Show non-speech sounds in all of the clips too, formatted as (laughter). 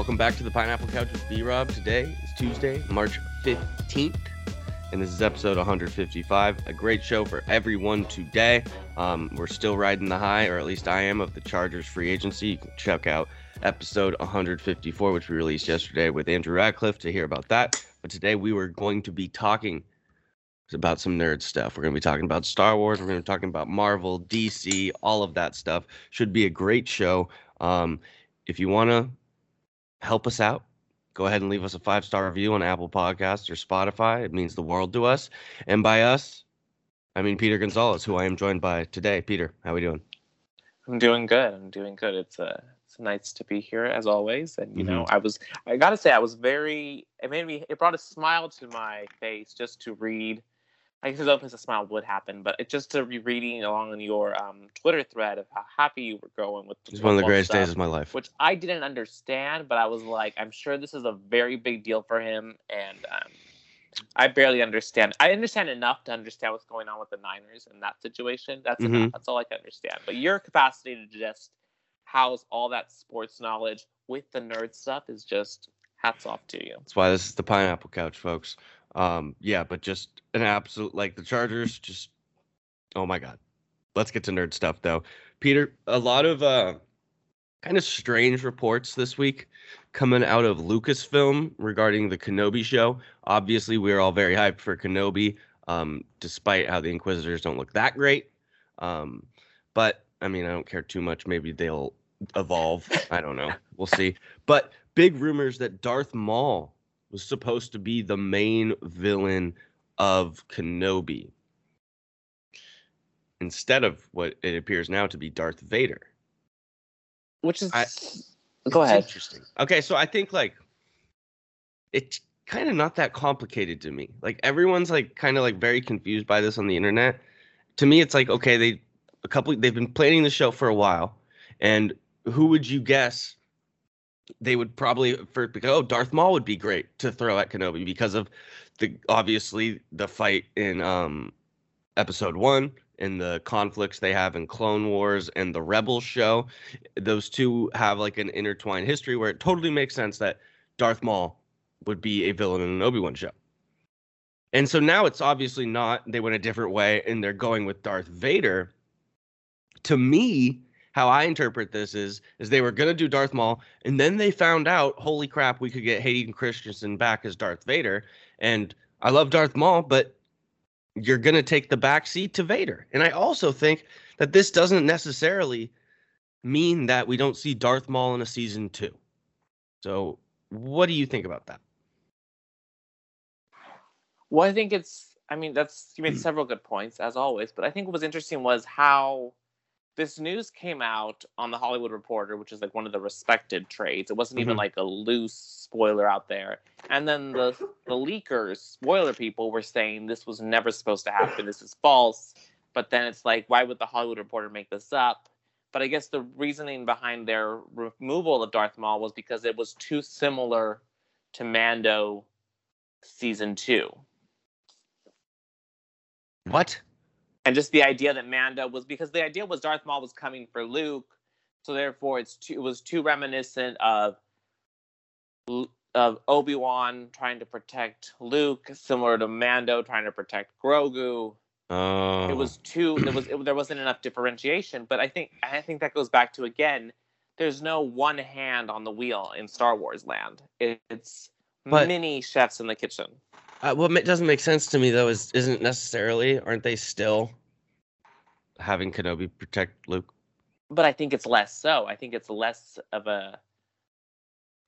Welcome back to the Pineapple Couch with B Rob. Today is Tuesday, March 15th, and this is episode 155. A great show for everyone today. Um, we're still riding the high, or at least I am, of the Chargers free agency. You can check out episode 154, which we released yesterday with Andrew Radcliffe to hear about that. But today we were going to be talking about some nerd stuff. We're going to be talking about Star Wars. We're going to be talking about Marvel, DC, all of that stuff. Should be a great show. Um, if you want to help us out, go ahead and leave us a five star review on Apple Podcasts or Spotify. It means the world to us. And by us, I mean Peter Gonzalez, who I am joined by today. Peter, how are we doing? I'm doing good. I'm doing good. It's uh it's nice to be here as always. And you know, Mm-hmm. I was I gotta say I was very it made me it brought a smile to my face just to read. I guess otherwise a smile would happen, but it just to be reading along in your um, Twitter thread of how happy you were going with It's one of the greatest stuff, days of my life. which I didn't understand, but I was like, I'm sure this is a very big deal for him, and um, I barely understand. I understand enough to understand what's going on with the Niners in that situation. That's Mhm. enough. That's all I can understand. But your capacity to just house all that sports knowledge with the nerd stuff is just hats off to you. That's why this is the Pineapple Couch, folks. Um, yeah, but just an absolute like the Chargers. Just oh my god. Let's get to nerd stuff though. Peter, a lot of uh, kind of strange reports this week coming out of Lucasfilm regarding the Kenobi show. Obviously, we're all very hyped for Kenobi, um, despite how the Inquisitors don't look that great. Um, but I mean, I don't care too much. Maybe they'll evolve. I don't know. We'll see. But big rumors that Darth Maul was supposed to be the main villain of Kenobi instead of what it appears now to be Darth Vader. Which is I- go ahead. Interesting. Okay, so I think like it's kind of not that complicated to me. Like everyone's like kind of like very confused by this on the internet. To me, it's like okay, they a couple they've been planning the show for a while, and who would you guess? They would probably because oh Darth Maul would be great to throw at Kenobi because of the obviously the fight in um episode one and the conflicts they have in Clone Wars and the Rebels show those two have like an intertwined history where it totally makes sense that Darth Maul would be a villain in an Obi-Wan show. And so now it's obviously not. They went a different way and they're going with Darth Vader. To me, how I interpret this is is they were going to do Darth Maul and then they found out, holy crap, we could get Hayden Christensen back as Darth Vader and I love Darth Maul, but you're going to take the back seat to Vader. And I also think that this doesn't necessarily mean that we don't see Darth Maul in a season two. So, what do you think about that? Well, I think it's. I mean, that's you made Hmm. several good points as always, but I think what was interesting was how this news came out on the Hollywood Reporter, which is like one of the respected trades. It wasn't even Mhm. like a loose spoiler out there. And then the (laughs) the leakers, spoiler people, were saying this was never supposed to happen. This is false. But then it's like, why would the Hollywood Reporter make this up? But I guess the reasoning behind their removal of Darth Maul was because it was too similar to Mando season two. What? And just the idea that Mando was because the idea was Darth Maul was coming for Luke, so therefore it's too, it was too reminiscent of of Obi Wan trying to protect Luke, similar to Mando trying to protect Grogu. Oh, It was too there was (clears throat) it, there wasn't enough differentiation, but I think I think that goes back to again. There's no one hand on the wheel in Star Wars land. It, it's But- many chefs in the kitchen. Uh, what doesn't make sense to me though is isn't necessarily aren't they still having Kenobi protect Luke? but I think it's less so. I think it's less of a.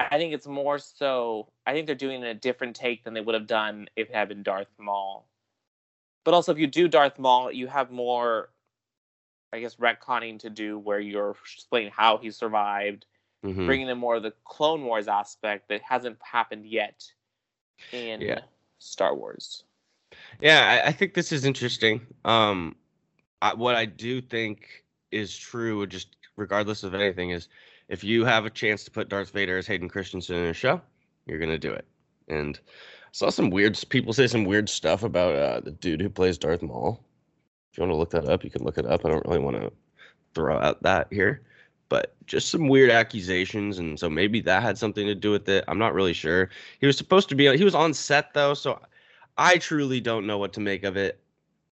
I think it's more so. I think they're doing a different take than they would have done if it had been Darth Maul. But also, if you do Darth Maul, you have more, I guess, retconning to do where you're explaining how he survived, Mhm. bringing in more of the Clone Wars aspect that hasn't happened yet in Yeah. Star Wars. Yeah, I, I think this is interesting. Um, I, what I do think is true, just regardless of anything, is if you have a chance to put Darth Vader as Hayden Christensen in a show, you're gonna do it. And I saw some weird people say some weird stuff about uh, the dude who plays Darth Maul. If you want to look that up, you can look it up. I don't really want to throw out that here, but just some weird accusations, and so maybe that had something to do with it. I'm not really sure. He was supposed to be he was on set though, so I truly don't know what to make of it.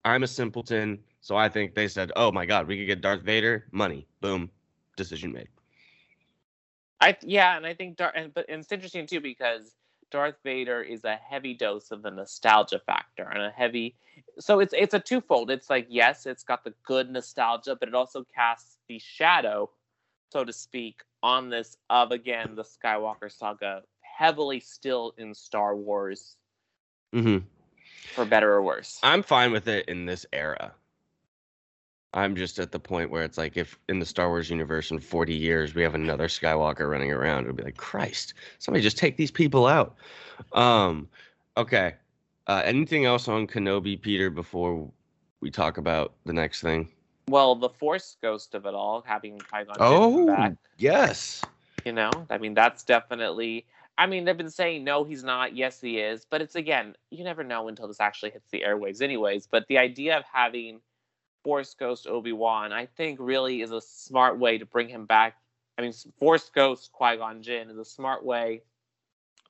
I'm a simpleton, so I think they said, "Oh my God, we could get Darth Vader, money, boom, decision made." I yeah, and I think Darth, and, but and it's interesting too because Darth Vader is a heavy dose of the nostalgia factor and a heavy. So it's it's a twofold. It's like yes, it's got the good nostalgia, but it also casts the shadow, so to speak, on this of again the Skywalker saga, heavily still in Star Wars, hmm for better or worse. I'm fine with it in this era. I'm just at the point where it's like if in the Star Wars universe in 40 years we have another Skywalker running around, it'll be like Christ, somebody just take these people out. Um, okay. Uh, anything else on Kenobi, Peter, before we talk about the next thing? Well, the Force ghost of it all, having Qui Gon Oh, back, yes. you know, I mean that's definitely. I mean, they've been saying no, he's not. Yes, he is. But it's again, you never know until this actually hits the airwaves, anyways. But the idea of having Force Ghost Obi Wan, I think, really is a smart way to bring him back. I mean, Force Ghost Qui Gon Jinn is a smart way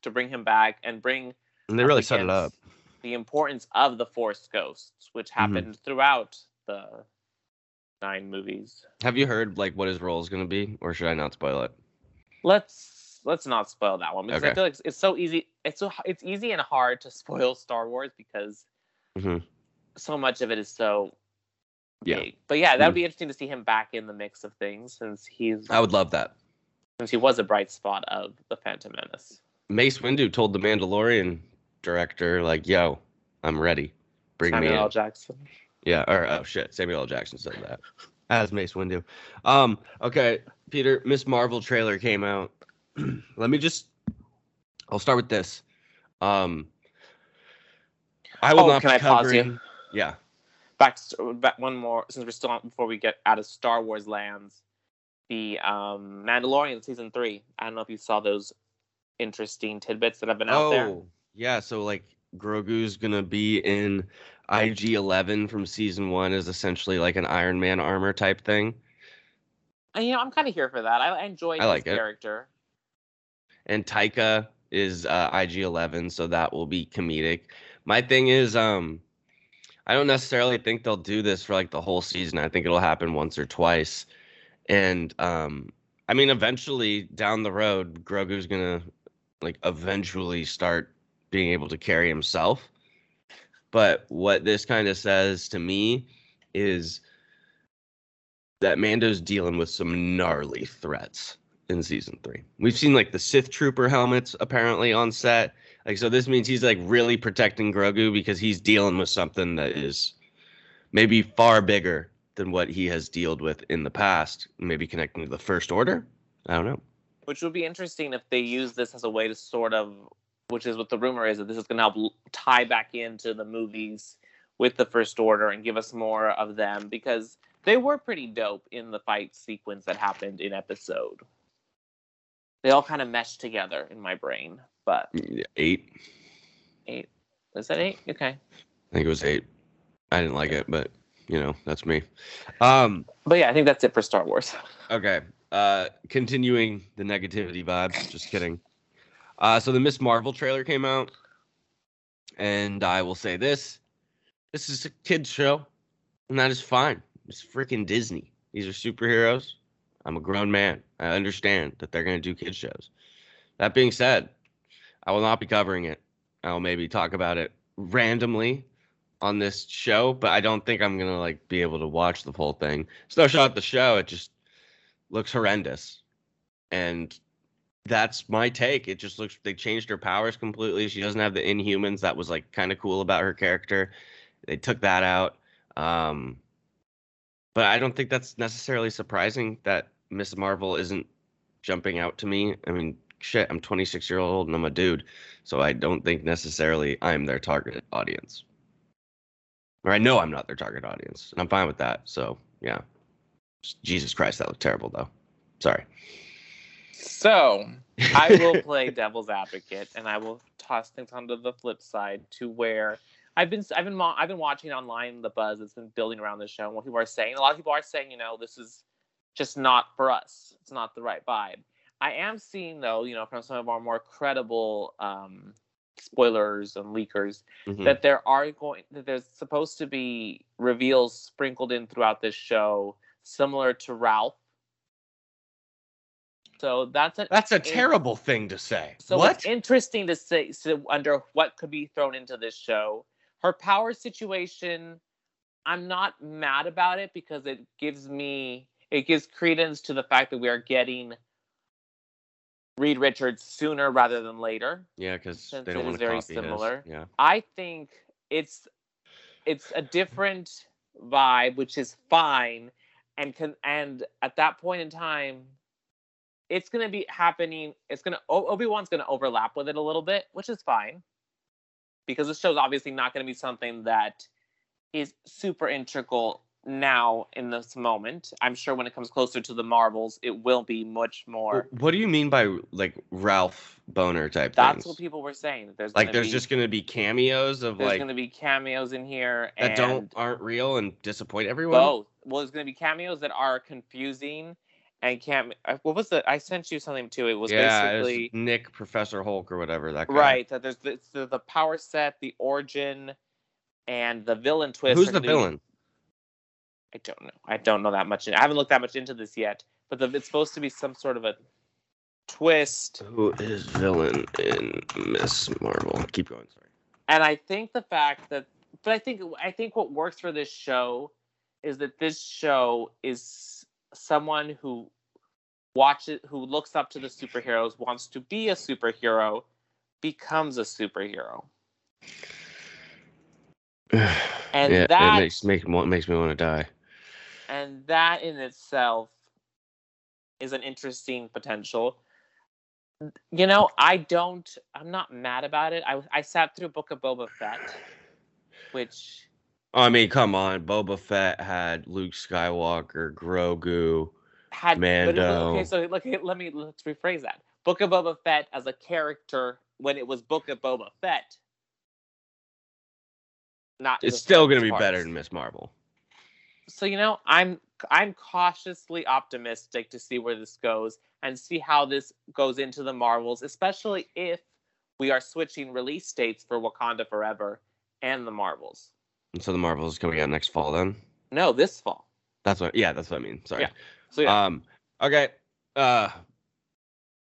to bring him back and bring And they really set it up. the importance of the Force Ghosts, which Mm-hmm. happened throughout the nine movies. Have you heard like what his role is going to be, or should I not spoil it? Let's let's not spoil that one because I feel like it's so easy. It's so it's easy and hard to spoil Star Wars because Mhm. so much of it is so Yeah. big. But yeah, that would Mhm. be interesting to see him back in the mix of things since he's I would love that. since he was a bright spot of the Phantom Menace. Mace Windu told the Mandalorian director, like, "Yo, I'm ready. Bring Samuel me in." L. Jackson. Yeah, or oh shit, Samuel L. Jackson said that as Mace Windu. Um, okay, Peter, Miss Marvel trailer came out. (clears throat) Let me just, I'll start with this. Um, I will Oh, not can be I pause you? Yeah, back, back one more since we're still on before we get out of Star Wars lands. The um, Mandalorian season three. I don't know if you saw those interesting tidbits that have been out there. Oh, yeah. So like Grogu's gonna be in IG Eleven from season one is essentially like an Iron Man armor type thing. And you know, I'm kind of here for that. I, I enjoy I his like it. character. and Taika is uh, IG Eleven, so that will be comedic. My thing is, um, I don't necessarily think they'll do this for like the whole season. I think it'll happen once or twice, and um, I mean, eventually down the road, Grogu's gonna like eventually start being able to carry himself. But what this kind of says to me is that Mando's dealing with some gnarly threats in season three. We've seen like the Sith Trooper helmets apparently on set. Like, so this means he's like really protecting Grogu because he's dealing with something that is maybe far bigger than what he has dealt with in the past. Maybe connecting to the First Order. I don't know. which would be interesting if they use this as a way to sort of which is what the rumor is that this is going to help tie back into the movies with the first order and give us more of them because they were pretty dope in the fight sequence that happened in episode they all kind of meshed together in my brain but Eight. eight was that eight okay I think it was eight. I didn't like it, but you know that's me. Um. but yeah i think that's it for star wars (laughs) Okay. Uh, continuing the negativity vibes. Just kidding. Uh, so the Miss Marvel trailer came out, and I will say this: this is a kids show, and that is fine. It's freaking Disney. These are superheroes. I'm a grown man. I understand that they're gonna do kids shows. That being said, I will not be covering it. I will maybe talk about it randomly on this show, but I don't think I'm gonna like be able to watch the whole thing. It's no shot at the show. It just looks horrendous. And that's my take. It just looks they changed her powers completely. She doesn't have the inhumans that was like kind of cool about her character. They took that out. Um but I don't think that's necessarily surprising that Miss Marvel isn't jumping out to me. I mean, shit, I'm 26 year old and I'm a dude, so I don't think necessarily I'm their target audience. Or I know I'm not their target audience, and I'm fine with that. So yeah. Jesus Christ, that looked terrible though. Sorry. So I will (laughs) play devil's advocate, and I will toss things onto the flip side to where I've been I've been mo- I've been watching online the buzz that's been building around the show and what people are saying. A lot of people are saying, you know, this is just not for us. It's not the right vibe. I am seeing though, you know, from some of our more credible um, spoilers and leakers Mhm. that there are going that there's supposed to be reveals sprinkled in throughout this show similar to Ralph. So that's a That's a terrible thing to say. so what? it's interesting to say so under what could be thrown into this show. Her power situation, I'm not mad about it because it gives me it gives credence to the fact that we are getting Reed Richards sooner rather than later. yeah, because they it don't want to very copy similar. his. Yeah. I think it's it's a different vibe, which is fine, and can and at that point in time, it's gonna be happening. It's gonna Obi Wan's gonna overlap with it a little bit, which is fine, because this show's obviously not gonna be something that is super integral now in this moment. I'm sure when it comes closer to the Marvels, it will be much more. What do you mean by like Ralph Bohner type That's things? what people were saying. There's like there's be- just gonna be cameos of there's like going to be cameos in here that don't aren't real and disappoint everyone. both. Well, there's going to be cameos that are confusing and cam. uh, What was the? I sent you something too. It was yeah, it was basically Nick Professor Hulk or whatever that guy. right that there's the, the power set, the origin, and the villain twist. Who's the gonna villain? I don't know. I don't know that much. I haven't looked that much into this yet. But the, it's supposed to be some sort of a twist. Who is villain in Miss Marvel? Keep going. Sorry. and I think the fact that, but I think I think what works for this show is that this show is someone who watches, who looks up to the superheroes, wants to be a superhero, becomes a superhero, (sighs) and yeah, that it makes make, makes me want to die. And that in itself is an interesting potential. You know, I don't. I'm not mad about it. I I sat through Book of Boba Fett, which I mean, come on. Boba Fett had Luke Skywalker, Grogu. had Mando. okay, so look, let me let's rephrase that. Book of Boba Fett as a character when it was Book of Boba Fett. Not It's still gonna be better than Miss Marvel. So you know, I'm I'm cautiously optimistic to see where this goes and see how this goes into the Marvels, especially if we are switching release dates for Wakanda Forever and the Marvels. And so the Marvels is coming out next fall. Then No, this fall. that's what. Yeah, that's what I mean. Sorry. Yeah. So yeah, Um. Okay. Uh.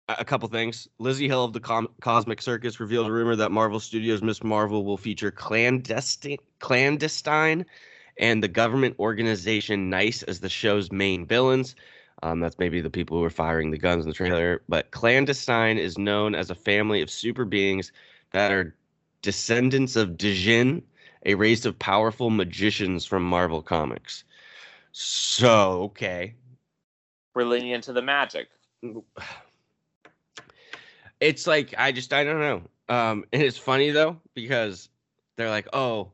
A a couple things. Lizzie Hill of the Com- Cosmic Circus revealed a rumor that Marvel Studios' Miss Marvel will feature clandestine, clandestine, and the government organization Nice as the show's main villains. Um, that's maybe the people who are firing the guns in the trailer. But clandestine is known as a family of super beings that are descendants of Djinn, a race of powerful magicians from Marvel Comics. So okay, we're leaning into the magic. it's like I just I don't know. Um, and it's funny though because they're like, oh,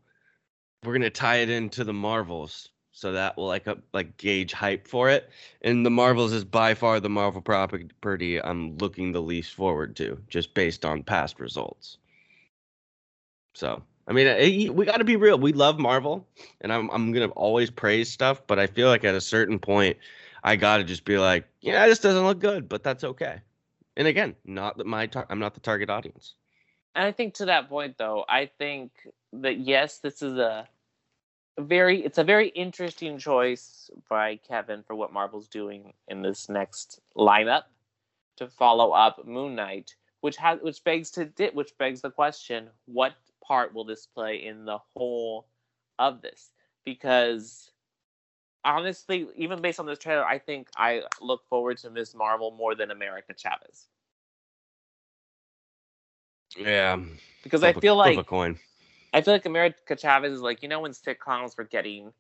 we're gonna tie it into the Marvels, so that will like up like gauge hype for it. And the Marvels is by far the Marvel property I'm looking the least forward to, just based on past results. So I mean, eh, we got to be real. We love Marvel, and I'm I'm gonna always praise stuff, but I feel like at a certain point, I gotta just be like, yeah, this doesn't look good, but that's okay. And again, not that my tar- I'm not the target audience. And I think to that point, though, I think that yes, this is a very it's a very interesting choice by Kevin for what Marvel's doing in this next lineup to follow up Moon Knight, which has which begs to which begs the question: What part will this play in the whole of this? Because honestly, even based on this trailer, I think I look forward to Miss Marvel more than America Chavez Yeah, because I flip a- feel flip like a coin. I feel like America Chavez is like, you know, when sitcoms were getting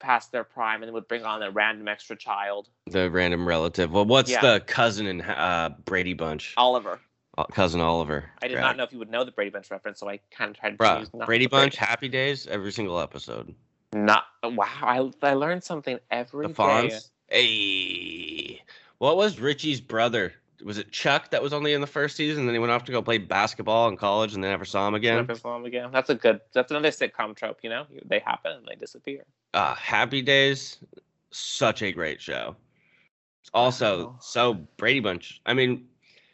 past their prime and would bring on a random extra child, The random relative. Well, what's Yeah. the cousin in uh, Brady Bunch? Oliver. Uh, cousin Oliver. I did Correct. not know if you would know the Brady Bunch reference, so I kind of tried to Bruh, choose not Brady Bunch, Happy Days, every single episode. Not wow, I I learned something every The day. Fonz. Hey, what was Richie's brother? Was it Chuck that was only in the first season? And then he went off to go play basketball in college, and they never saw him again. Never saw him again. That's a good. That's another sitcom trope. You know, they happen and they disappear. Uh, Happy Days, such a great show. Also, Wow. so Brady Bunch. I mean,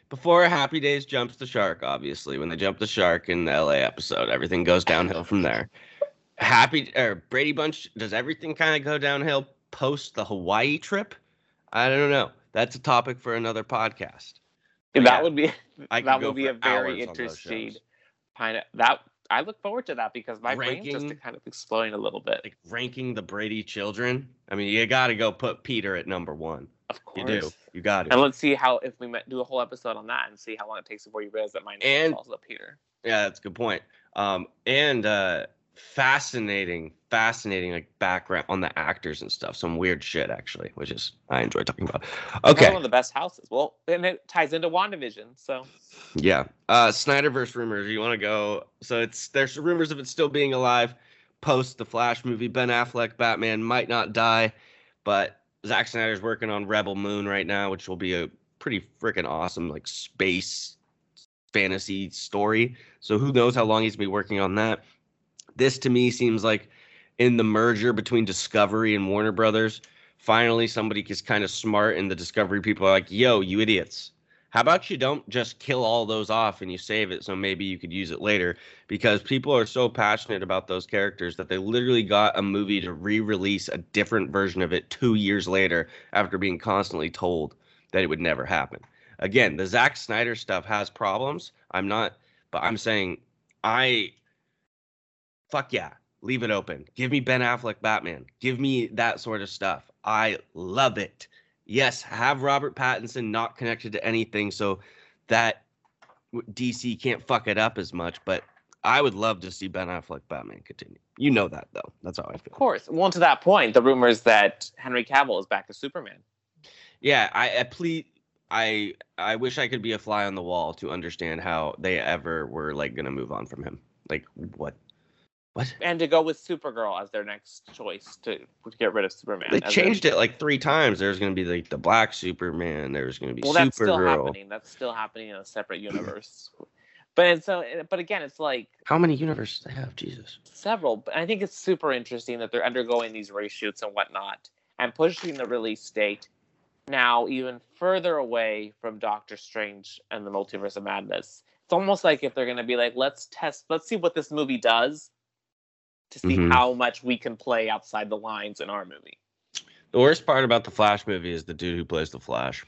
before Happy Days jumps the shark, obviously, when they jump the shark in the LA episode, everything goes downhill from there. Happy or Brady Bunch, does everything kind of go downhill post the Hawaii trip? I don't know. That's a topic for another podcast. that yeah, would be that would be a very hours on those interesting kind of that. I look forward to that because my brain's Ranking- just kind of exploding a little bit. Like ranking the Brady children. I mean, you got to go put Peter at number one. Of course, You do. You got it. And let's see how if we do a whole episode on that and see how long it takes before you realize that my name And- is also Peter. Yeah, that's a good point. Um, and uh, fascinating, fascinating like background on the actors and stuff. Some weird shit actually, which is I enjoy talking about. Okay, one of the best houses. Well, and it ties into WandaVision. So yeah. Uh, Snyderverse rumors. You want to go? So it's there's rumors of it still being alive post the Flash movie. Ben Affleck Batman might not die, but Zack Snyder's working on Rebel Moon right now, which will be a pretty freaking awesome like space fantasy story. So who knows how long he's been working on that. This to me seems like in the merger between Discovery and Warner Brothers, finally somebody is kind of smart and the Discovery people are like, yo, you idiots. How about you don't just kill all those off and you save it so maybe you could use it later? Because people are so passionate about those characters that they literally got a movie to re release a different version of it two years later after being constantly told that it would never happen. Again, the Zack Snyder stuff has problems. I'm not, but I'm saying I fuck yeah, leave it open. Give me Ben Affleck Batman. Give me that sort of stuff. I love it. Yes, have Robert Pattinson not connected to anything so that DC can't fuck it up as much, but I would love to see Ben Affleck Batman continue. You know that though. That's how I feel. of course, well, to that point, the rumors that Henry Cavill is back as Superman. Yeah, I, I plead I I wish I could be a fly on the wall to understand how they ever were like gonna move on from him. Like what? What? and to go with Supergirl as their next choice to, to get rid of Superman. They as their- changed it like three times. There's gonna be like the Black Superman. There's gonna be Well, that's still happening. That's still happening in a separate universe. (clears throat) But it's so, but again, it's like How many universes they have? Jesus. several. But I think it's super interesting that they're undergoing these reshoots and whatnot, and pushing the release date now even further away from Doctor Strange and the Multiverse of Madness. It's almost like if they're going to be like, let's test, let's see what this movie does, to see Mhm. how much we can play outside the lines in our movie. The worst part about the Flash movie is the dude who plays the Flash.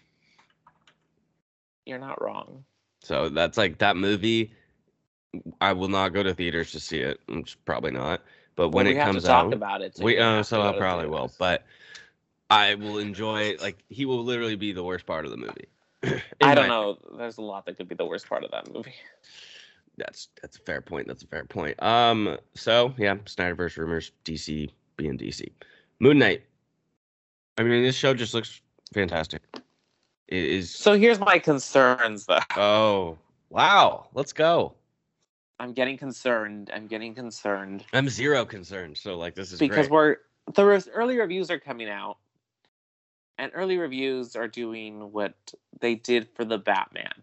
You're not wrong. So that's like that movie. I will not go to theaters to see it. Which probably not. But when Well, it we have comes to talk out, about it. we you uh, so I probably will. But I will enjoy. Like he will literally be the worst part of the movie. I don't know. There's a lot that could be the worst part of that movie. That's that's a fair point. That's a fair point. Um. So yeah, Snyderverse rumors, DC being DC. Moon Knight. I mean, this show just looks fantastic. It is. So here's my concerns, though. (laughs) Oh wow! Let's go. I'm getting concerned. I'm getting concerned I'm zero concerned. So like this is because great. we're the res- early reviews are coming out, and early reviews are doing what they did for the Batman.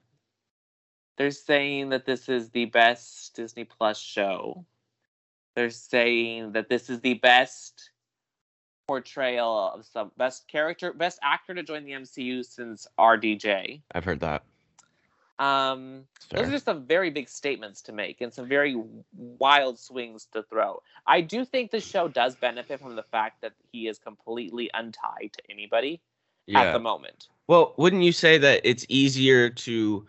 They're saying that this is the best Disney Plus show. They're saying that this is the best portrayal of some best character, best actor to join the MCU since RDJ. I've heard that. Um, those are some very big statements to make and some very wild swings to throw. I do think the show does benefit from the fact that he is completely untied to anybody at the moment. Well, wouldn't you say that it's easier to,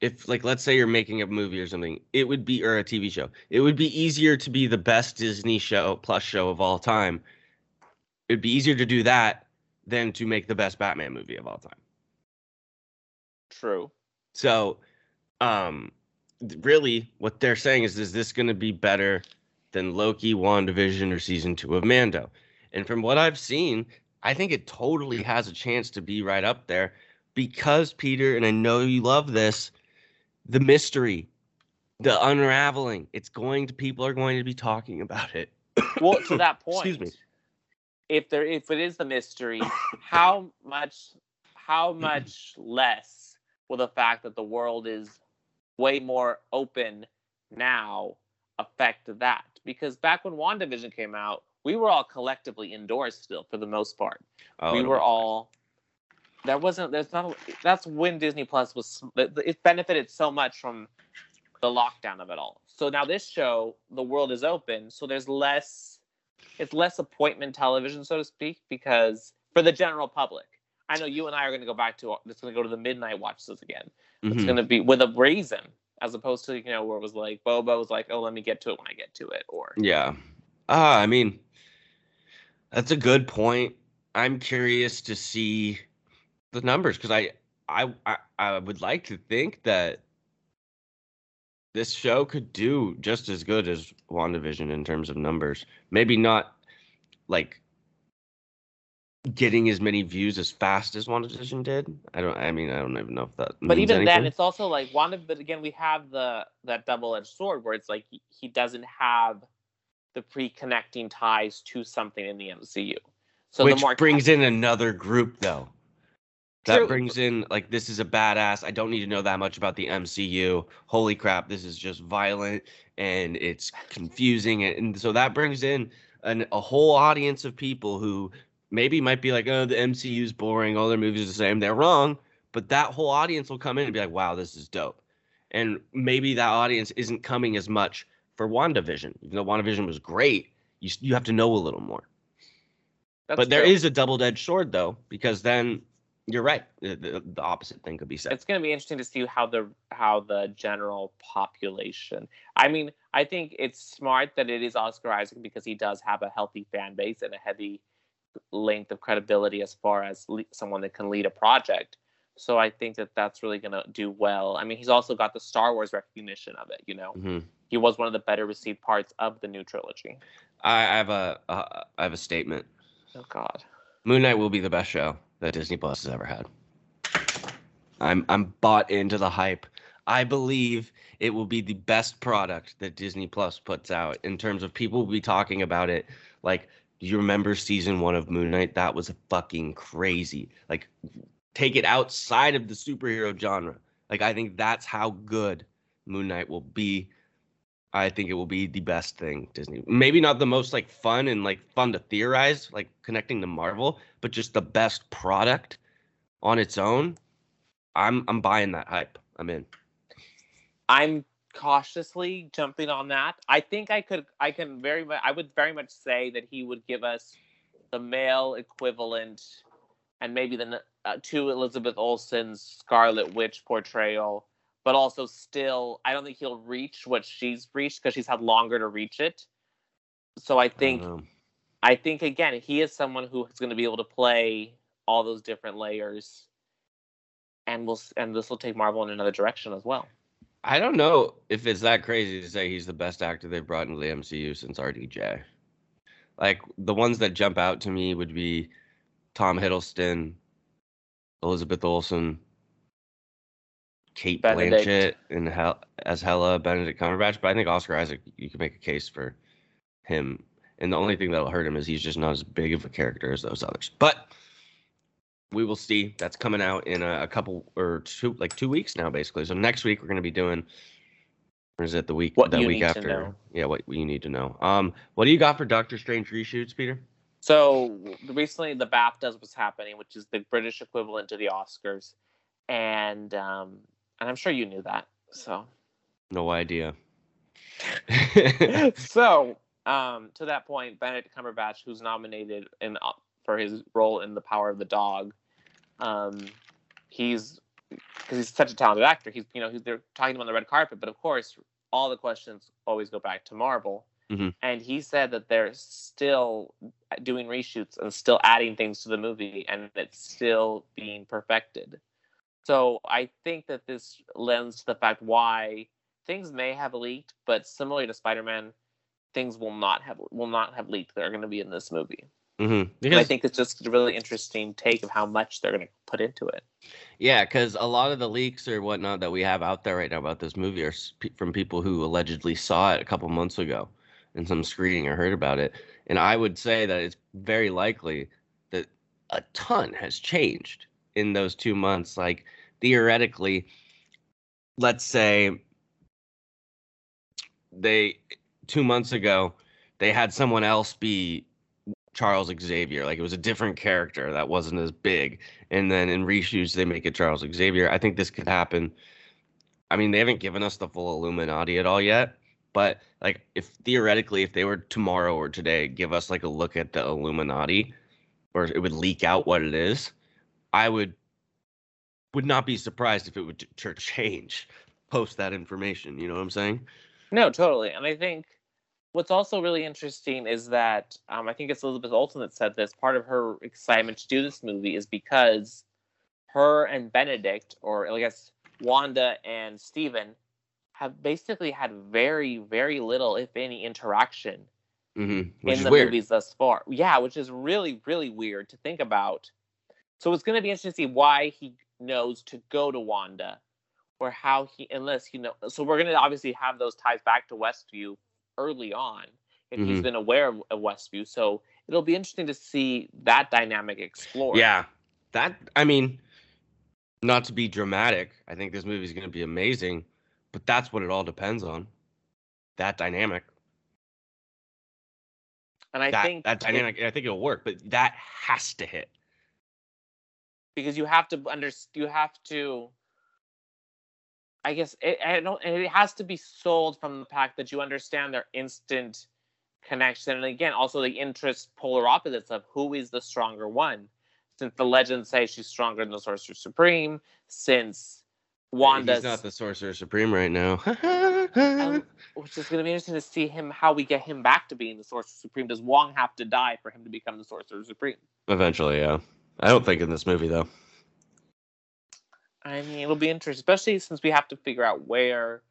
if like let's say you're making a movie or something, it would be or a TV show, it would be easier to be the best Disney show plus show of all time. It'd be easier to do that than to make the best Batman movie of all time. True. So, um, really, what they're saying is, is this going to be better than Loki, WandaVision, or season two of Mando? And from what I've seen, I think it totally has a chance to be right up there because Peter, and I know you love this, the mystery, the unraveling. It's going to people are going to be talking about it. (coughs) Well, to that point, (coughs) Excuse me. if there if it is the mystery, how much how (coughs) much less will the fact that the world is way more open now affect that? Because back when WandaVision came out, we were all collectively indoors still for the most part. Oh, we were all there wasn't there's not that's when disney plus was it benefited so much from the lockdown of it all. So now this show the world is open so there's less it's less appointment television so to speak because for the general public. I know you and i are going to go back to it's going to go to the midnight watches again. Mm-hmm. it's going to be with a reason as opposed to you know where it was like boba was like oh let me get to it when i get to it or yeah. Uh, i mean that's a good point. I'm curious to see the numbers because I, I I I would like to think that this show could do just as good as WandaVision in terms of numbers. Maybe not like getting as many views as fast as WandaVision did. I don't. I mean, I don't even know if that. But even anything. then, it's also like Wanda. But again, we have the that double edged sword where it's like he, he doesn't have the pre-connecting ties to something in the MCU. So which the more brings in another group though. That brings in like this is a badass. I don't need to know that much about the MCU. Holy crap, this is just violent and it's confusing and, and so that brings in an, a whole audience of people who maybe might be like, "Oh, the MCU is boring. All their movies are the same." They're wrong, but that whole audience will come in and be like, "Wow, this is dope." And maybe that audience isn't coming as much for WandaVision. Even though WandaVision was great, you you have to know a little more. That's but there true. is a double-edged sword though, because then you're right. The, the, opposite thing could be said. It's going to be interesting to see how the how the general population. I mean, I think it's smart that it is Oscar Isaac because he does have a healthy fan base and a heavy length of credibility as far as le- someone that can lead a project. So I think that that's really going to do well. I mean, he's also got the Star Wars recognition of it. You know, mm-hmm. he was one of the better received parts of the new trilogy. I have a uh, I have a statement. Oh God. Moon Knight will be the best show that Disney Plus has ever had. I'm I'm bought into the hype. I believe it will be the best product that Disney Plus puts out in terms of people will be talking about it. Like, you remember season one of Moon Knight? That was fucking crazy. Like, take it outside of the superhero genre. Like, I think that's how good Moon Knight will be. I think it will be the best thing Disney. Maybe not the most like fun and like fun to theorize, like connecting to Marvel, but just the best product on its own. I'm I'm buying that hype. I'm in. I'm cautiously jumping on that. I think I could I can very much I would very much say that he would give us the male equivalent and maybe the uh, to Elizabeth Olsen's Scarlet Witch portrayal but also still I don't think he'll reach what she's reached because she's had longer to reach it. So I oh, think I, I think again he is someone who is going to be able to play all those different layers, and will and this will take Marvel in another direction as well. I don't know if it's that crazy to say he's the best actor they've brought into the MCU since RDJ. Like the ones that jump out to me would be Tom Hiddleston, Elizabeth Olsen, Cate Benedict. Blanchett and Hel- as Hela, Benedict Cumberbatch, but I think Oscar Isaac, you can make a case for him. And the only thing that'll hurt him is he's just not as big of a character as those others. But we will see. That's coming out in a, a couple or two, like two weeks now, basically. So next week we're going to be doing. Or is it the week? What the week after? Yeah, what you need to know. Um, what do you got for Doctor Strange reshoots, Peter? So recently, the BAFTAs was happening, which is the British equivalent to the Oscars, and um, and I'm sure you knew that. So, no idea. (laughs) (laughs) so, um, to that point, Benedict Cumberbatch, who's nominated in uh, for his role in The Power of the Dog, um, he's because he's such a talented actor. He's you know he's, they're talking to him on the red carpet, but of course, all the questions always go back to Marvel. Mm-hmm. And he said that they're still doing reshoots and still adding things to the movie, and it's still being perfected. So I think that this lends to the fact why things may have leaked, but similarly to Spider-Man, things will not have will not have leaked that are going to be in this movie. Mm-hmm. Because, I think it's just a really interesting take of how much they're going to put into it. Yeah, because a lot of the leaks or whatnot that we have out there right now about this movie are from people who allegedly saw it a couple months ago in some screening or heard about it. And I would say that it's very likely that a ton has changed in those two months. Like theoretically, let's say they two months ago they had someone else be Charles Xavier. Like it was a different character that wasn't as big. And then in reshoots, they make it Charles Xavier. I think this could happen. I mean, they haven't given us the full Illuminati at all yet, but like if theoretically, if they were tomorrow or today, give us like a look at the Illuminati, or it would leak out what it is, I would would not be surprised if it would ch- change post that information. You know what I'm saying? No, totally. And I think what's also really interesting is that um, I think it's Elizabeth Olsen that said this. Part of her excitement to do this movie is because her and Benedict, or I guess Wanda and Steven, have basically had very, very little, if any, interaction Mm-hmm. in the weird. movies thus far. Yeah, which is really, really weird to think about. So it's going to be interesting to see why he knows to go to Wanda, or how he, unless he know. So we're going to obviously have those ties back to Westview early on if he's Mhm. been aware of, of Westview. So it'll be interesting to see that dynamic explored. Yeah, that I mean, not to be dramatic, I think this movie is going to be amazing, but that's what it all depends on. That dynamic, and I that think that it- dynamic, I think it'll work, but that has to hit. Because you have to under you have to i guess it, I don't it has to be sold from the fact that you understand their instant connection and again also the interest polar opposites of who is the stronger one since the legends say she's stronger than the sorcerer supreme since wanda's He's not the sorcerer supreme right now. (laughs) um, which is going to be interesting to see him how we get him back to being the sorcerer supreme does wong have to die for him to become the sorcerer supreme Eventually, yeah. I don't think in this movie though. I mean, it'll be interesting, especially since we have to figure out where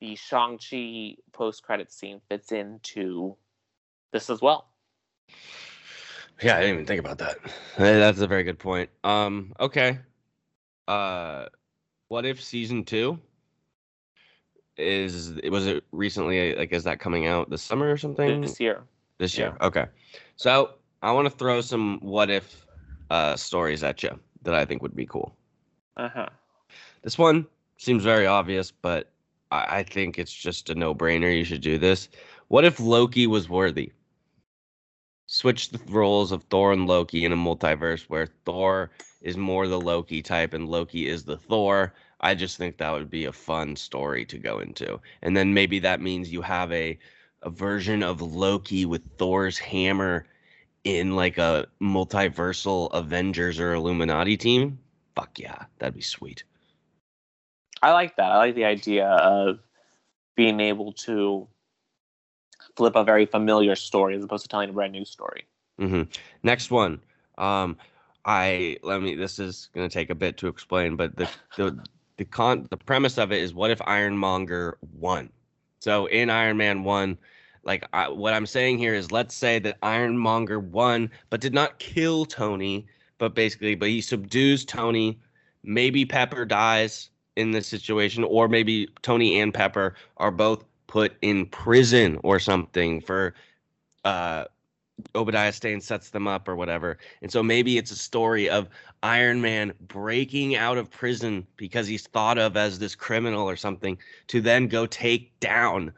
the Shang-Chi post-credit scene fits into this as well. Yeah, I didn't even think about that. Eh, That's a very good point. Um, okay. Uh, what if season two is was it recently? Like, is that coming out this summer or something? This year. This year. Okay. So I want to throw some what if uh, stories at you that I think would be cool. Uh-huh. This one seems very obvious, but I, I think it's just a no brainer. You should do this. What if Loki was worthy? Switch the roles of Thor and Loki in a multiverse where Thor is more the Loki type and Loki is the Thor. I just think that would be a fun story to go into. And then maybe that means you have a a version of Loki with Thor's hammer in like a multiversal Avengers or Illuminati team. Fuck yeah, that'd be sweet. I like that. I like the idea of being able to flip a very familiar story as opposed to telling a brand new story. Mm-hmm. Next one. Um, I let me. This is gonna take a bit to explain, but the the the con the premise of it is what if Ironmonger won? So in Iron Man one, like I, what I'm saying here is, let's say that Ironmonger won, but did not kill Tony, but basically, but he subdues Tony. Maybe Pepper dies in this situation, or maybe Tony and Pepper are both put in prison or something for uh Obadiah Stane sets them up or whatever. And so maybe it's a story of Iron Man breaking out of prison because he's thought of as this criminal or something to then go take down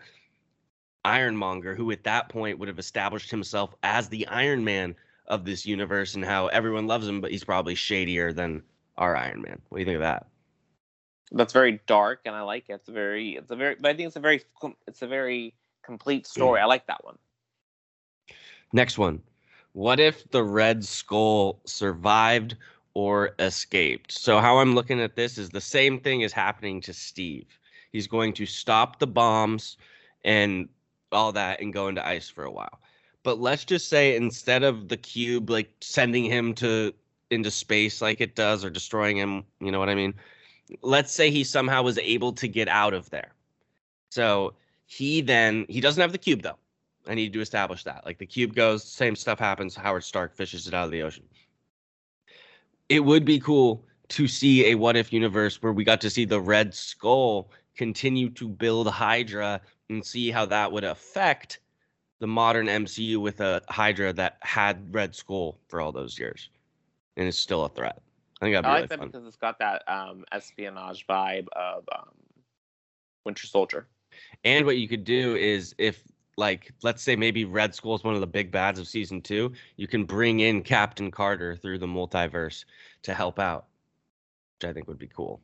Ironmonger, who at that point would have established himself as the Iron Man of this universe and how everyone loves him, but he's probably shadier than our Iron Man. What do you think of that? That's very dark, and I like it. It's a very, it's a very, but I think it's a very, it's a very complete story. Mm. I like that one. Next one. What if the Red Skull survived or escaped? So, how I'm looking at this is the same thing is happening to Steve. He's going to stop the bombs and all that and go into ice for a while. But let's just say instead of the cube like sending him to into space like it does or destroying him, you know what I mean? Let's say he somehow was able to get out of there. So he then he doesn't have the cube though. I need to establish that. Like the cube goes, same stuff happens. Howard Stark fishes it out of the ocean. It would be cool to see a what if universe where we got to see the Red Skull continue to build Hydra and see how that would affect the modern MCU with a Hydra that had Red Skull for all those years and is still a threat. I think that'd be I really that fun. because it's got that um, espionage vibe of um, Winter Soldier. And what you could do is if like let's say maybe Red Skull is one of the big bads of season two, you can bring in Captain Carter through the multiverse to help out, which I think would be cool.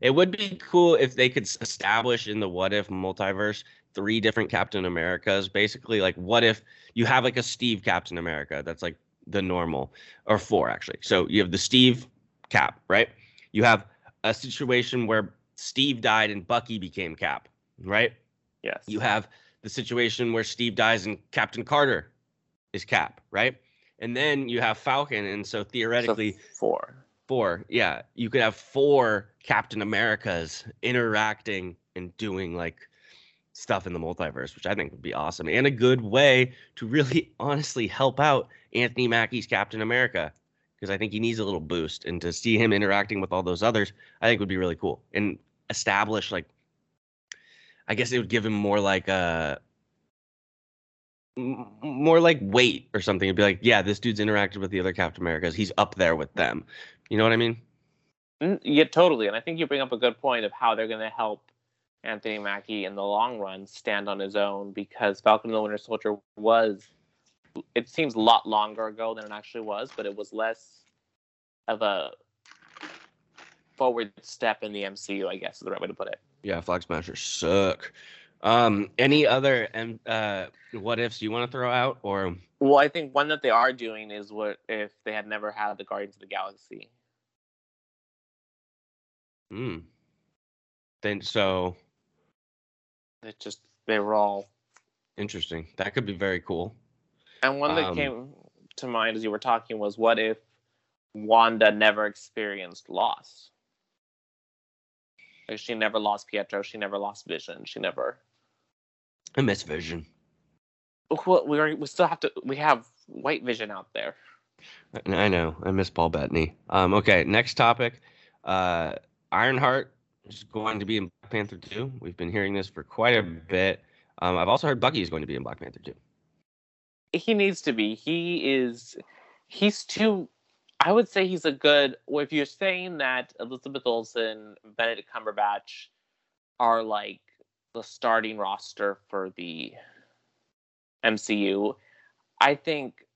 It would be cool if they could establish in the what if multiverse three different Captain Americas. Basically, like what if you have like a Steve Captain America that's like the normal, or four actually. So you have the Steve Cap, right? You have a situation where Steve died and Bucky became Cap, right? Yes. You have the situation where Steve dies and Captain Carter is Cap, right? And then you have Falcon, and so theoretically, so four. Four, yeah, you could have four Captain Americas interacting and doing like stuff in the multiverse, which I think would be awesome and a good way to really (laughs) honestly help out Anthony Mackie's Captain America because I think he needs a little boost. And to see him interacting with all those others, I think would be really cool and establish like, I guess it would give him more like uh, a more like weight or something. It'd be like, yeah, this dude's interacted with the other Captain Americas. He's up there with them. You know what I mean? Mm, yeah, totally. And I think you bring up a good point of how they're going to help Anthony Mackie in the long run stand on his own because Falcon and the Winter Soldier was it seems a lot longer ago than it actually was, but it was less of a forward step in the MCU, I guess is the right way to put it. Yeah, Flag Smashers suck. Um, any other uh, what ifs you want to throw out, or? Well, I think one that they are doing is what if they had never had the Guardians of the Galaxy. Hmm. Then so. It just they were all interesting. That could be very cool. And one that um, came to mind as you were talking was what if Wanda never experienced loss? Like she never lost Pietro, she never lost Vision, she never. I miss Vision. Well, we are, we still have to. We have White Vision out there. I know. I miss Paul Bettany. Um. Okay. Next topic. Uh, Ironheart is going to be in Black Panther 2. We've been hearing this for quite a bit. Um, I've also heard Bucky is going to be in Black Panther 2 he needs to be. He is. He's too. I would say he's a good. If you're saying that Elizabeth Olsen, Benedict Cumberbatch are like the starting roster for the MCU, I think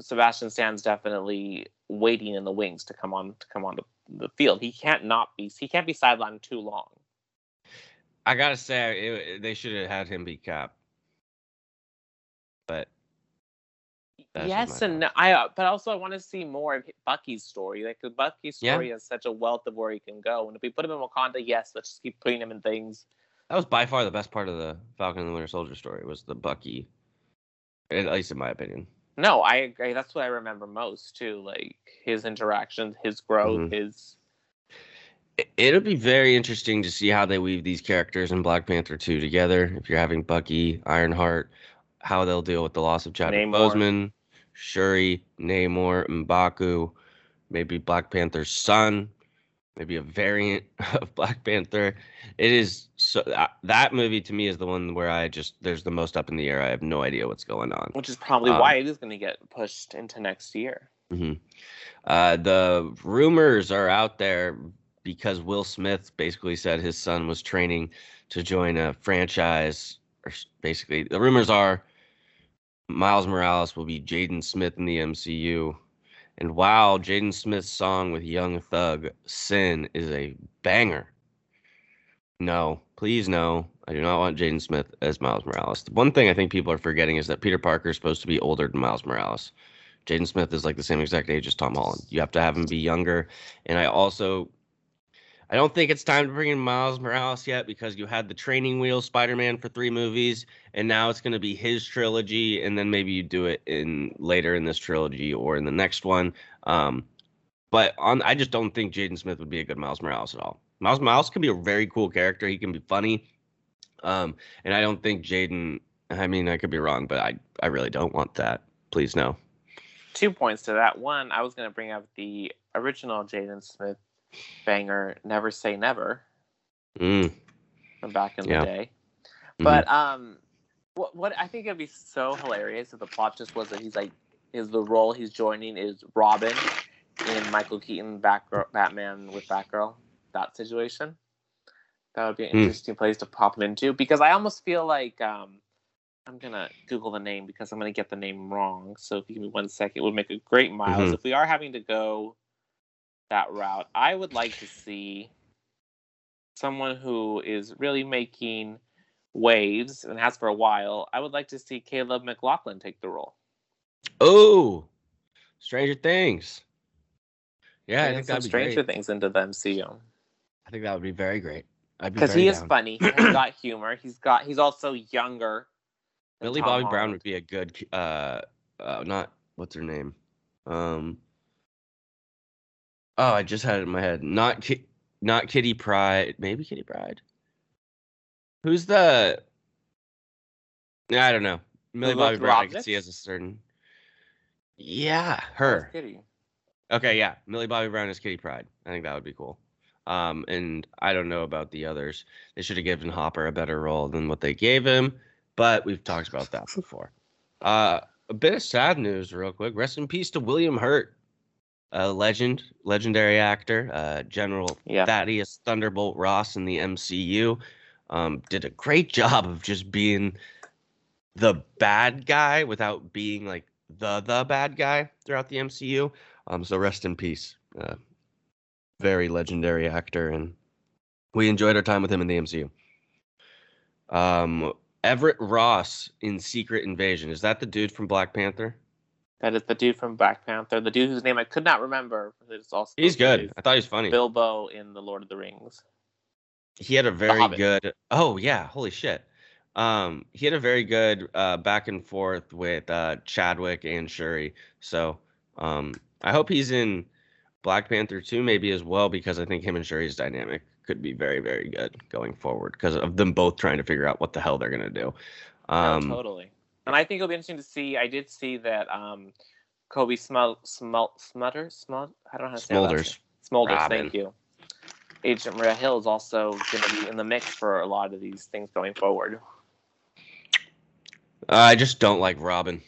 Sebastian Stan's definitely waiting in the wings to come on to come on the, the field. He can't not be. He can't be sidelined too long. I gotta say, it, they should have had him be Cap, but yes and no. I, uh, but also I want to see more of Bucky's story. Like the Bucky's story yeah. has such a wealth of where he can go. And if we put him in Wakanda, yes, let's just keep putting him in things. That was by far the best part of the Falcon and the Winter Soldier story was the Bucky, at least in my opinion. No, I agree. That's what I remember most too. Like his interactions, his growth, mm-hmm. his. It'll be very interesting to see how they weave these characters in Black Panther 2 together. If you're having Bucky, Ironheart, how they'll deal with the loss of Chadwick Boseman, Shuri, Namor, Mbaku, maybe Black Panther's son, maybe a variant (laughs) of Black Panther. It is so uh, that movie to me is the one where I just there's the most up in the air. I have no idea what's going on. Which is probably um, why it is going to get pushed into next year. Mm-hmm. Uh, the rumors are out there because Will Smith basically said his son was training to join a franchise. Or basically, the rumors are Miles Morales will be Jaden Smith in the MCU. And wow, Jaden Smith's song with Young Thug, Sin, is a banger. No, please no. I do not want Jaden Smith as Miles Morales. The one thing I think people are forgetting is that Peter Parker is supposed to be older than Miles Morales. Jaden Smith is like the same exact age as Tom Holland. You have to have him be younger. And I also I don't think it's time to bring in Miles Morales yet because you had the training wheel Spider-Man for three movies, and now it's going to be his trilogy, and then maybe you do it in later in this trilogy or in the next one. Um, but on, I just don't think Jaden Smith would be a good Miles Morales at all. Miles Morales can be a very cool character. He can be funny, um, and I don't think Jaden. I mean, I could be wrong, but I I really don't want that. Please no. Two points to that. One, I was going to bring up the original Jaden Smith banger "Never Say Never" mm. from back in yeah. the day. Mm-hmm. But um, what what I think it'd be so hilarious if the plot just was that he's like is the role he's joining is Robin in Michael Keaton Batgirl, Batman with Batgirl that situation. That would be an mm. interesting place to pop him into because I almost feel like um, I'm gonna Google the name because I'm gonna get the name wrong. So if you give me one second, it would make a great miles. Mhm. If we are having to go that route, I would like to see someone who is really making waves and has for a while. I would like to see Caleb McLaughlin take the role. Oh, Stranger Things. Yeah, I think some that'd be Stranger great. Things into the MCU I think that would be very great. I'd be because he is down. funny. He's got (clears throat) humor. He's got. He's also younger. Millie Bobby Brown would be a good. Uh, uh, not what's her name? Um. Oh, I just had it in my head. Not Ki- not Kitty Pryde. Maybe Kitty Pryde. Who's the? I don't know. Millie Bobby Brown. I can see as a certain. Yeah, her. Kitty. Okay, yeah. Millie Bobby Brown is Kitty Pryde. I think that would be cool. Um, and I don't know about the others. They should have given Hopper a better role than what they gave him, but we've talked about that (laughs) before. Uh, a bit of sad news, real quick. Rest in peace to William Hurt, a legend, legendary actor, uh, General Yeah. Thaddeus Thunderbolt Ross in the MCU. Um, did a great (laughs) job of just being the bad guy without being like the the bad guy throughout the MCU. Um, so rest in peace. Uh, very legendary actor, and we enjoyed our time with him in the MCU. Um, Everett Ross in Secret Invasion is that the dude from Black Panther? That is the dude from Black Panther, the dude whose name I could not remember. It's also He's good. I thought he was funny. Bilbo in the Lord of the Rings. he had a very good oh yeah holy shit um he had a very good uh back and forth with uh chadwick and shuri so um i hope he's in black panther 2 maybe as well because i think him and shuri's dynamic could be very very good going forward because of them both trying to figure out what the hell they're gonna do um no, totally. And I think it'll be interesting to see. I did see that um, Cobie Smul Smul Smutter Smul I don't know how to say her last smulders. Smulders, Robin. thank you. Agent Maria Hill is also going to be in the mix for a lot of these things going forward. i just don't like robin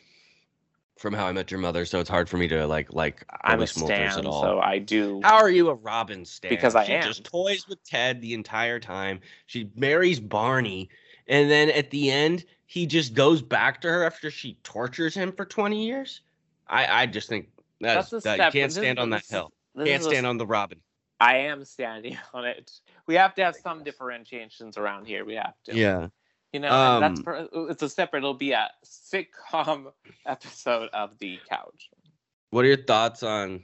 from how i met your mother so it's hard for me to like like I'm a stan, at all so I do. How are you a Robin stan? Because I she am. just toys with Ted the entire time. She marries Barney, and then at the end, he just goes back to her after she tortures him for twenty years. I I just think that's, That's that step. you can't this- stand on that hill. Can't is a stand on the Robin. I am standing (laughs) on it. We have to have some differentiations around here. We have to. Yeah. You know, and that's Um, for, it's a separate. It'll be a sitcom (laughs) episode of the couch. What are your thoughts on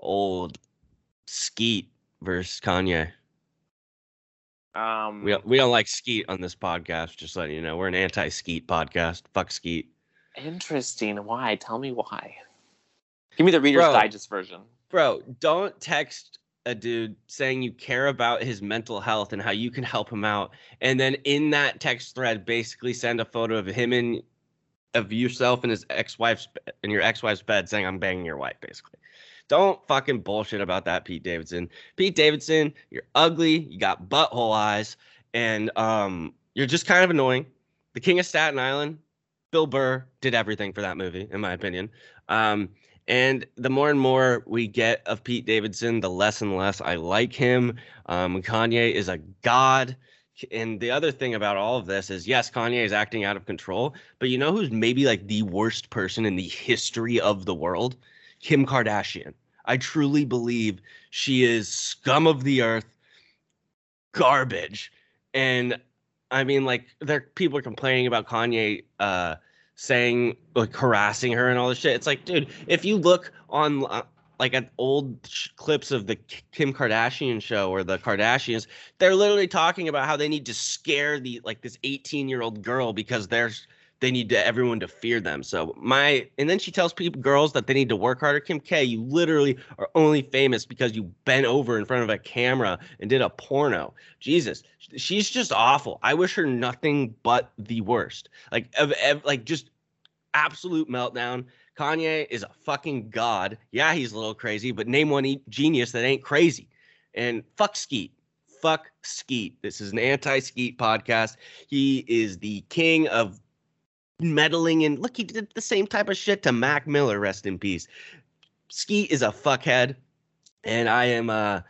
old Skete versus Kanye? Um, We we don't like Skete on this podcast. Just letting you know, we're an anti-Skete podcast. Fuck Skete. interesting. Why? Tell me why. Give me the Reader's Bro. Digest version. bro don't text a dude saying you care about his mental health and how you can help him out and then in that text thread basically send a photo of him and of yourself and his ex-wife's in your ex-wife's bed saying i'm banging your wife basically. Don't fucking bullshit about that pete davidson. Pete davidson you're ugly you got butthole eyes and um you're just kind of annoying. The king of staten island bill burr did everything for that movie in my opinion. Um and the more and more we get of Pete Davidson, the less and less I like him. Um, Kanye is a god. And the other thing about all of this is yes, Kanye is acting out of control, but you know who's maybe like the worst person in the history of the world? Kim Kardashian. I truly believe she is scum of the earth, garbage. And I mean, like, there people are complaining about Kanye uh saying like harassing her and all this shit. It's like, dude, if you look on uh, like at old sh- clips of the Kim Kardashian show or the Kardashians, they're literally talking about how they need to scare the like this 18 year old girl because there's they need to everyone to fear them. So my and then she tells people girls that they need to work harder. Kim K, you literally are only famous because you bent over in front of a camera and did a porno. Jesus, she's just awful. I wish her nothing but the worst. Like of, like just absolute meltdown. Kanye is a fucking god. Yeah, he's a little crazy, but name one genius that ain't crazy. And fuck Skete. Fuck Skete. This is an anti-Skete podcast. He is the king of meddling and look, he did the same type of shit to Mac Miller, rest in peace. Skete is a fuckhead. And I am uh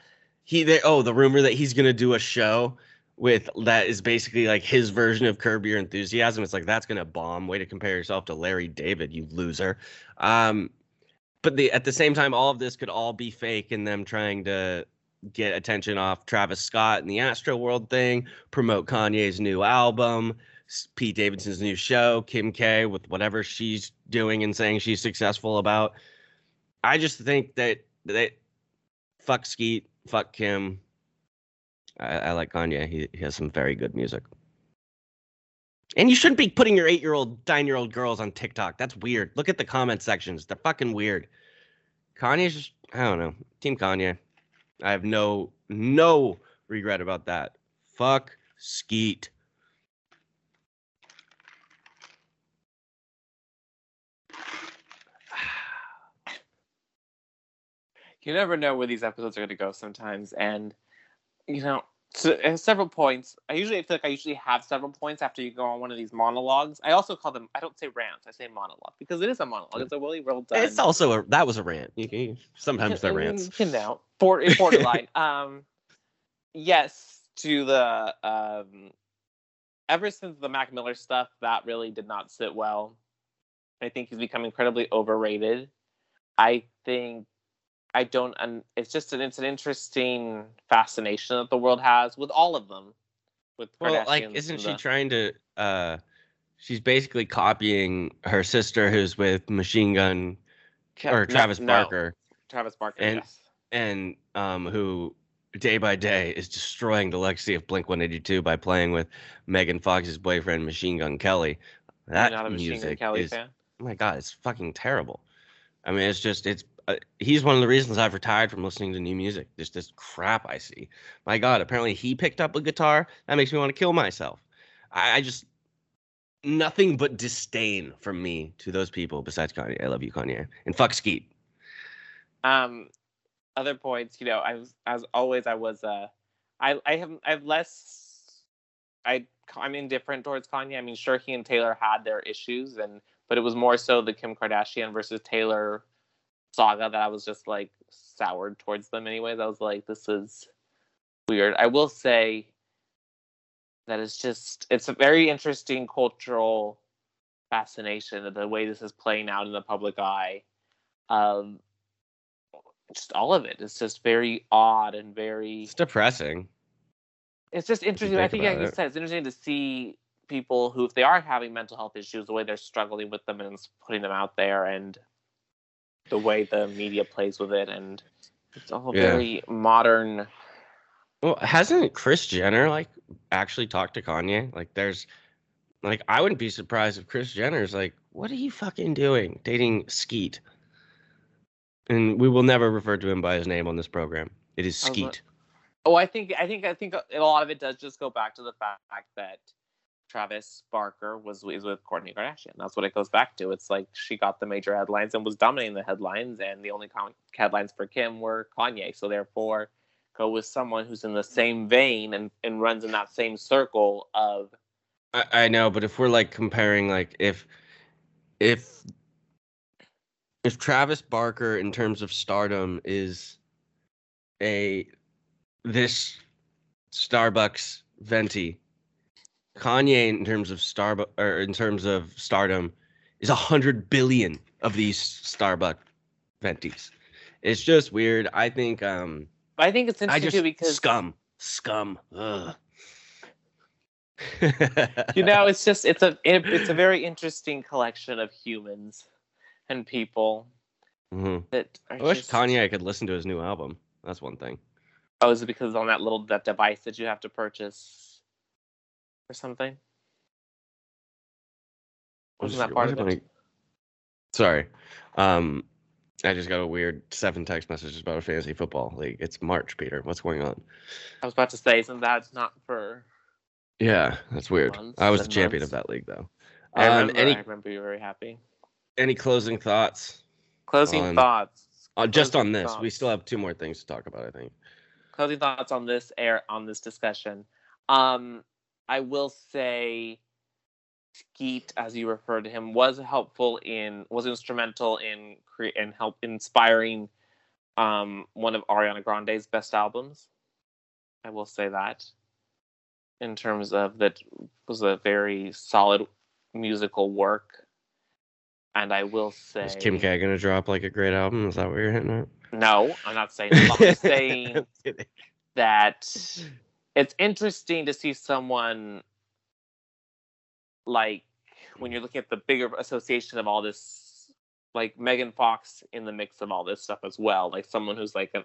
he there oh, the rumor that he's gonna do a show with that is basically like his version of Curb Your Enthusiasm. It's like that's gonna bomb. Way to compare yourself to Larry David, you loser. Um, but the at the same time, all of this could all be fake and them trying to get attention off Travis Scott and the Astro World thing, promote Kanye's new album, Pete Davidson's new show, Kim K with whatever she's doing and saying she's successful about. I just think that that fuck Skete, fuck Kim. I, I like Kanye. He, he has some very good music. And you shouldn't be putting your eight year old, nine year old girls on TikTok. That's weird. Look at the comment sections. They're fucking weird. Kanye's just, I don't know. Team Kanye. I have no, no regret about that. Fuck Skete. You never know where these episodes are going to go sometimes. And, you know, so at several points, I usually feel like I usually have several points after you go on one of these monologues. I also call them, I don't say rants, I say monologue because it is a monologue. It's a really well done. It's also a, that was a rant. You can, sometimes they're rants. You know, for, borderline. (laughs) um, yes, to the, um, ever since the Mac Miller stuff, that really did not sit well. I think he's become incredibly overrated. I think I don't, and it's just an it's an interesting fascination that the world has with all of them. With well, like, isn't she the... trying to? uh She's basically copying her sister, who's with Machine Gun or Travis no, Barker. No. Travis Barker, and yes. and um who day by day is destroying the legacy of Blink 182 by playing with Megan Fox's boyfriend Machine Gun Kelly. That music is, fan? oh my god, it's fucking terrible. I mean, it's just it's uh, he's one of the reasons I've retired from listening to new music. Just this crap I see. My God, apparently he picked up a guitar. That makes me want to kill myself. I, I just nothing but disdain from me to those people. Besides Kanye, I love you, Kanye, and fuck Skete. Um, other points, you know, I was as always, I was uh, I I have I have less. I I'm indifferent towards Kanye. I mean, sure, he and Taylor had their issues, and but it was more so the Kim Kardashian versus Taylor saga that I was just like soured towards them anyways. I was like, this is weird. I will say that it's just it's a very interesting cultural fascination of the way this is playing out in the public eye. Um just all of it. It's just very odd and very It's depressing. It's just interesting. I think like you said, it's interesting to see people who if they are having mental health issues, the way they're struggling with them and putting them out there and the way the media plays with it, and it's all yeah. very modern. Well, hasn't Kris Jenner like actually talked to Kanye? Like, there's like I wouldn't be surprised if Kris Jenner's like, "What are you fucking doing, dating Skete?" And we will never refer to him by his name on this program. It is oh, Skete. Oh, I think I think I think a lot of it does just go back to the fact that Travis Barker was is with Kourtney Kardashian. That's what it goes back to. It's like she got the major headlines and was dominating the headlines, and the only con- headlines for Kim were Kanye. So therefore, go with someone who's in the same vein and, and runs in that same circle of. I, I know, but if we're like comparing, like if if if Travis Barker in terms of stardom is a this Starbucks venti Kanye, in terms of Starbucks or in terms of stardom, is a hundred billion of these Starbucks ventis. It's just weird. I think. um I think it's interesting just, because scum, scum. Ugh. (laughs) you know, it's just it's a it, it's a very interesting collection of humans and people mm-hmm. that. I wish just... Kanye could listen to his new album. That's one thing. Oh, is it because on that little that device that you have to purchase? Or something. Wasn't that part of it? Sorry. Um, I just got a weird seven text messages about a fantasy football league. It's March, Peter. What's going on? I was about to say, isn't that not for? Yeah, that's weird. I was the champion months. of that league, though. I um, remember, any, I remember you were very happy. Any closing thoughts? Closing on, thoughts. Uh, just on this, thoughts. we still have two more things to talk about. I think. Closing thoughts on this air on this discussion. Um, I will say Skete, as you refer to him, was helpful in was instrumental in cre- in help inspiring um, one of Ariana Grande's best albums. I will say that. in terms of that was a very solid musical work. And I will say, Is Kim K gonna drop like a great album? Is that what you're hitting at? no, I'm not saying. (laughs) that. I'm saying that it's interesting to see someone like when you're looking at the bigger association of all this like Megan Fox in the mix of all this stuff as well like someone who's like a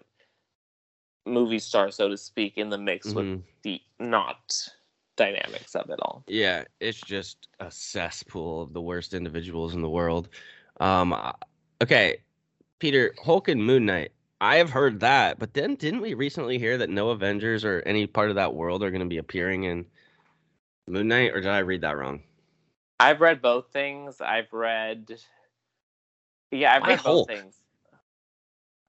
movie star so to speak in the mix with Mhm. the not dynamics of it all Yeah, it's just a cesspool of the worst individuals in the world. Um, okay, Peter Hulk and Moon Knight. I have heard that, but then didn't we recently hear that no Avengers or any part of that world are going to be appearing in Moon Knight, or did I read that wrong? I've read both things I've read yeah I've Why read Hulk? both things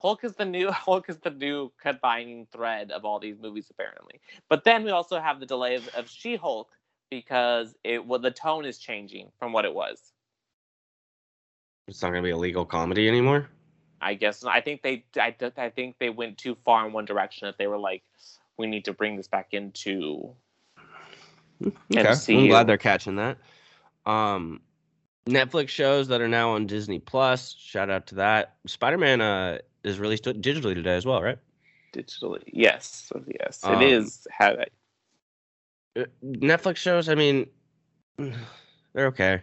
Hulk is the new (laughs) Hulk is the new combining thread of all these movies apparently. But then we also have the delay of, of She-Hulk because it well, the tone is changing from what it was. It's not going to be a legal comedy anymore. I guess I think they I, I think they went too far in one direction if they were like we need to bring this back into Okay, I'm glad they're catching that. Um, Netflix shows that are now on Disney Plus. Shout out to that. Spider Man uh, is released digitally today as well, right? digitally. Yes, yes, Um, it is. How it. Uh, Netflix shows, I mean, (sighs) they're okay.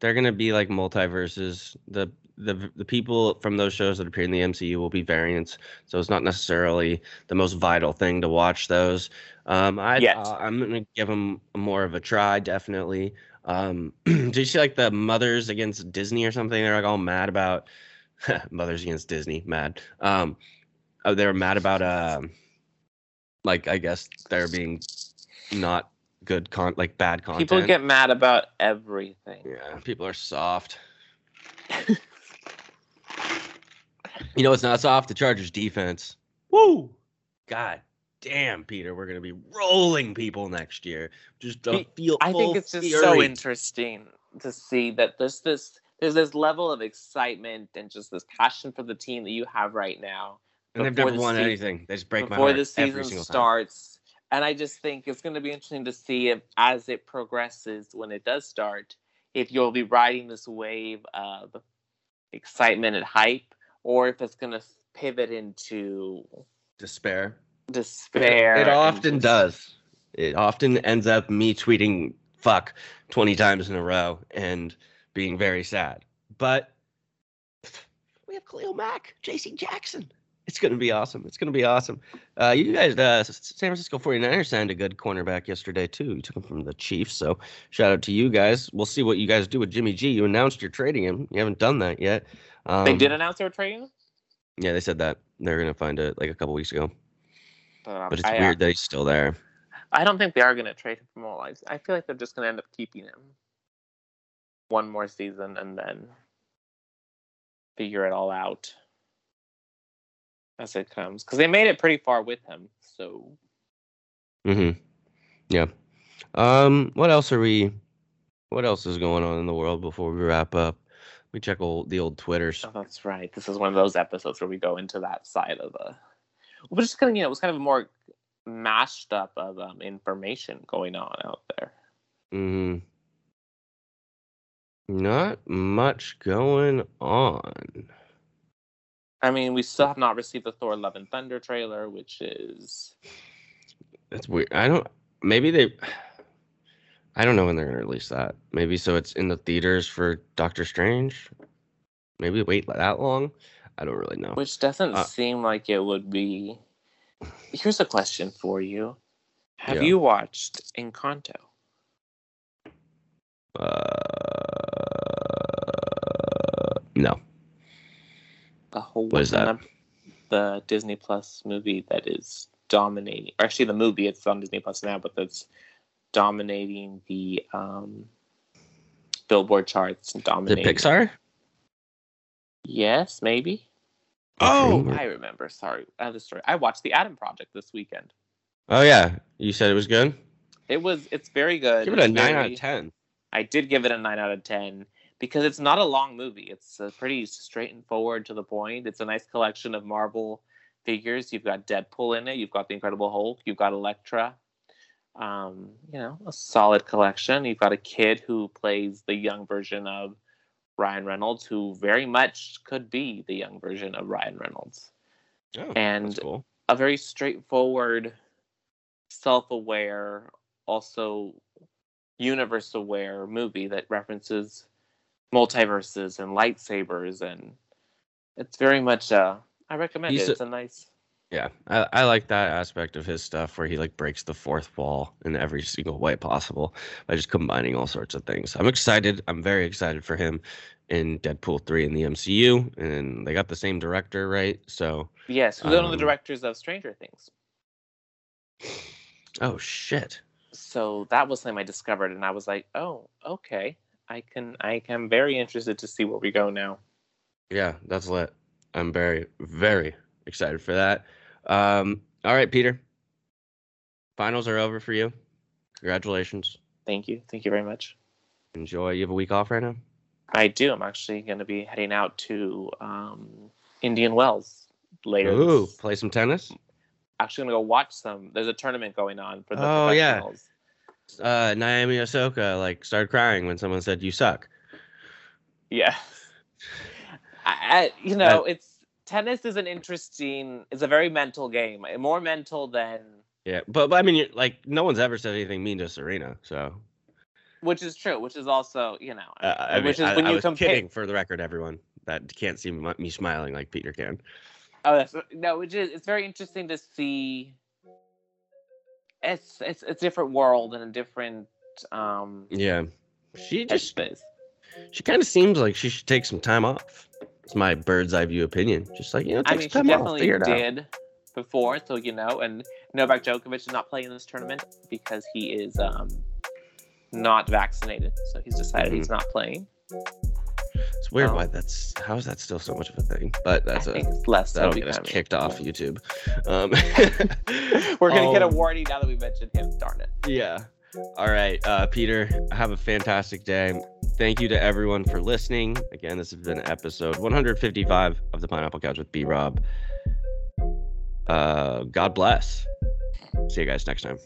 They're gonna be like multiverses. The the the people from those shows that appear in the MCU will be variants, so it's not necessarily the most vital thing to watch those. Um, I uh, I'm gonna give them more of a try, definitely. Um, (clears throat) did you see like the mothers against Disney or something? They're like all mad about (laughs) mothers against Disney, mad. Um, oh, they were mad about um, like I guess they're being not good con like bad content. People get mad about everything. yeah, people are soft. (laughs) you know what's not soft? The Chargers defense. Woo! God damn, Peter, we're gonna be rolling people next year. Just a He- feel. I think it's just so interesting to see that there's this there's this level of excitement and just this passion for the team that you have right now. And they've never the won season- anything. They just break my before heart the season starts. And I just think it's going to be interesting to see if, as it progresses, when it does start, if you'll be riding this wave of excitement and hype, or if it's going to pivot into Despair. despair. It and often just- does. It often ends up me tweeting fuck 20 times in a row and being very sad. But we have Khalil Mack, JC Jackson. It's going to be awesome. It's going to be awesome. Uh, you guys, uh, San Francisco 49ers signed a good cornerback yesterday, too. You took him from the Chiefs. So shout out to you guys. We'll see what you guys do with Jimmy G. You announced you're trading him. You haven't done that yet. Um, They did announce they were trading? Yeah, they said that. They're going to find it like a couple weeks ago. Um, But it's I, uh, weird that he's still there. I don't think they are going to trade him from all. I, I feel like they're just going to end up keeping him one more season and then figure it all out as it comes. Because they made it pretty far with him. So Mm-hmm. Yeah. Um. What else are we? What else is going on in the world before we wrap up? We check old the old twitters. oh, that's right. This is one of those episodes where we go into that side of the. We're just kind of you know it was kind of more mashed up of um, information going on out there. Mm-hmm. Not much going on. I mean, we still have not received the Thor: Love and Thunder trailer, which is That's weird. I don't. Maybe they. I don't know when they're gonna release that. Maybe so it's in the theaters for Doctor Strange. Maybe wait that long. I don't really know. Which doesn't Uh, seem like it would be. Here's a question for you: Have Yeah. you watched Encanto? Uh, no. The whole What is that? The Disney Plus movie that is dominating. Or actually, the movie it's on Disney Plus now, but that's dominating the um, Billboard charts and The dominating. Pixar? Yes, maybe. Oh, I remember. Sorry, I have the story. I watched the Adam Project this weekend. Oh yeah, you said it was good. It was. It's very good. Give it a It's nine out of ten. I did give it a nine out of ten because it's not a long movie. It's pretty straight and forward to the point. It's a nice collection of Marvel figures. You've got Deadpool in it. You've got the Incredible Hulk. You've got Elektra. Um, you know, a solid collection. You've got a kid who plays the young version of Ryan Reynolds, who very much could be the young version of Ryan Reynolds. Oh, And- cool. A very straightforward, self aware, also universe aware movie that references multiverses and lightsabers. And it's very much, uh, I recommend He's it. a- It's a nice. Yeah, I, I like that aspect of his stuff where he like breaks the fourth wall in every single way possible by just combining all sorts of things. I'm excited. I'm very excited for him in Deadpool 3 in the MCU, and they got the same director, right? So, Yes, who's one of the Um, directors of Stranger Things. oh shit. so that was something I discovered, and I was like, "Oh, okay, I can, I am very interested to see where we go now." Yeah, that's lit. I'm very, very excited for that. Um, all right, Peter. Finals are over for you. Congratulations. Thank you, thank you very much. Enjoy. You have a week off right now? I do. I'm actually going to be heading out to um, Indian Wells later. Ooh, this- play some tennis? actually going to go watch some. There's a tournament going on for the Oh, yeah. Uh, Naomi Osaka like started crying when someone said you suck. Yeah. (laughs) I, I, you know, it's tennis is an interesting. It's a very mental game. More mental than, Yeah, but, but I mean, like no one's ever said anything mean to Serena, so which is true. Which is also, you know, uh, I, which mean, is I, when I you was compare. kidding for the record, everyone that can't see me smiling like Peter can. Oh, that's no. Which is it's very interesting to see. It's it's it's a different world and a different um. Yeah, she just headspace. she kind of seems like she should take some time off. It's my bird's eye view opinion. Just like you know, I mean, she some time off, definitely it out. did before, so you know. And Novak Djokovic is not playing in this tournament because he is um not vaccinated, so he's decided Mm-hmm. he's not playing. It's weird Oh. why that's how is that still so much of a thing? But that's I a it's less that'll get us kicked off YouTube. (laughs) Um, We're gonna get a (laughs) um, warning now that we mentioned him. Darn it. Yeah. All right, uh, Peter. Have a fantastic day. Thank you to everyone for listening. Again, this has been episode 155 of the Pineapple Couch with B Rob. Uh, God bless. See you guys next time.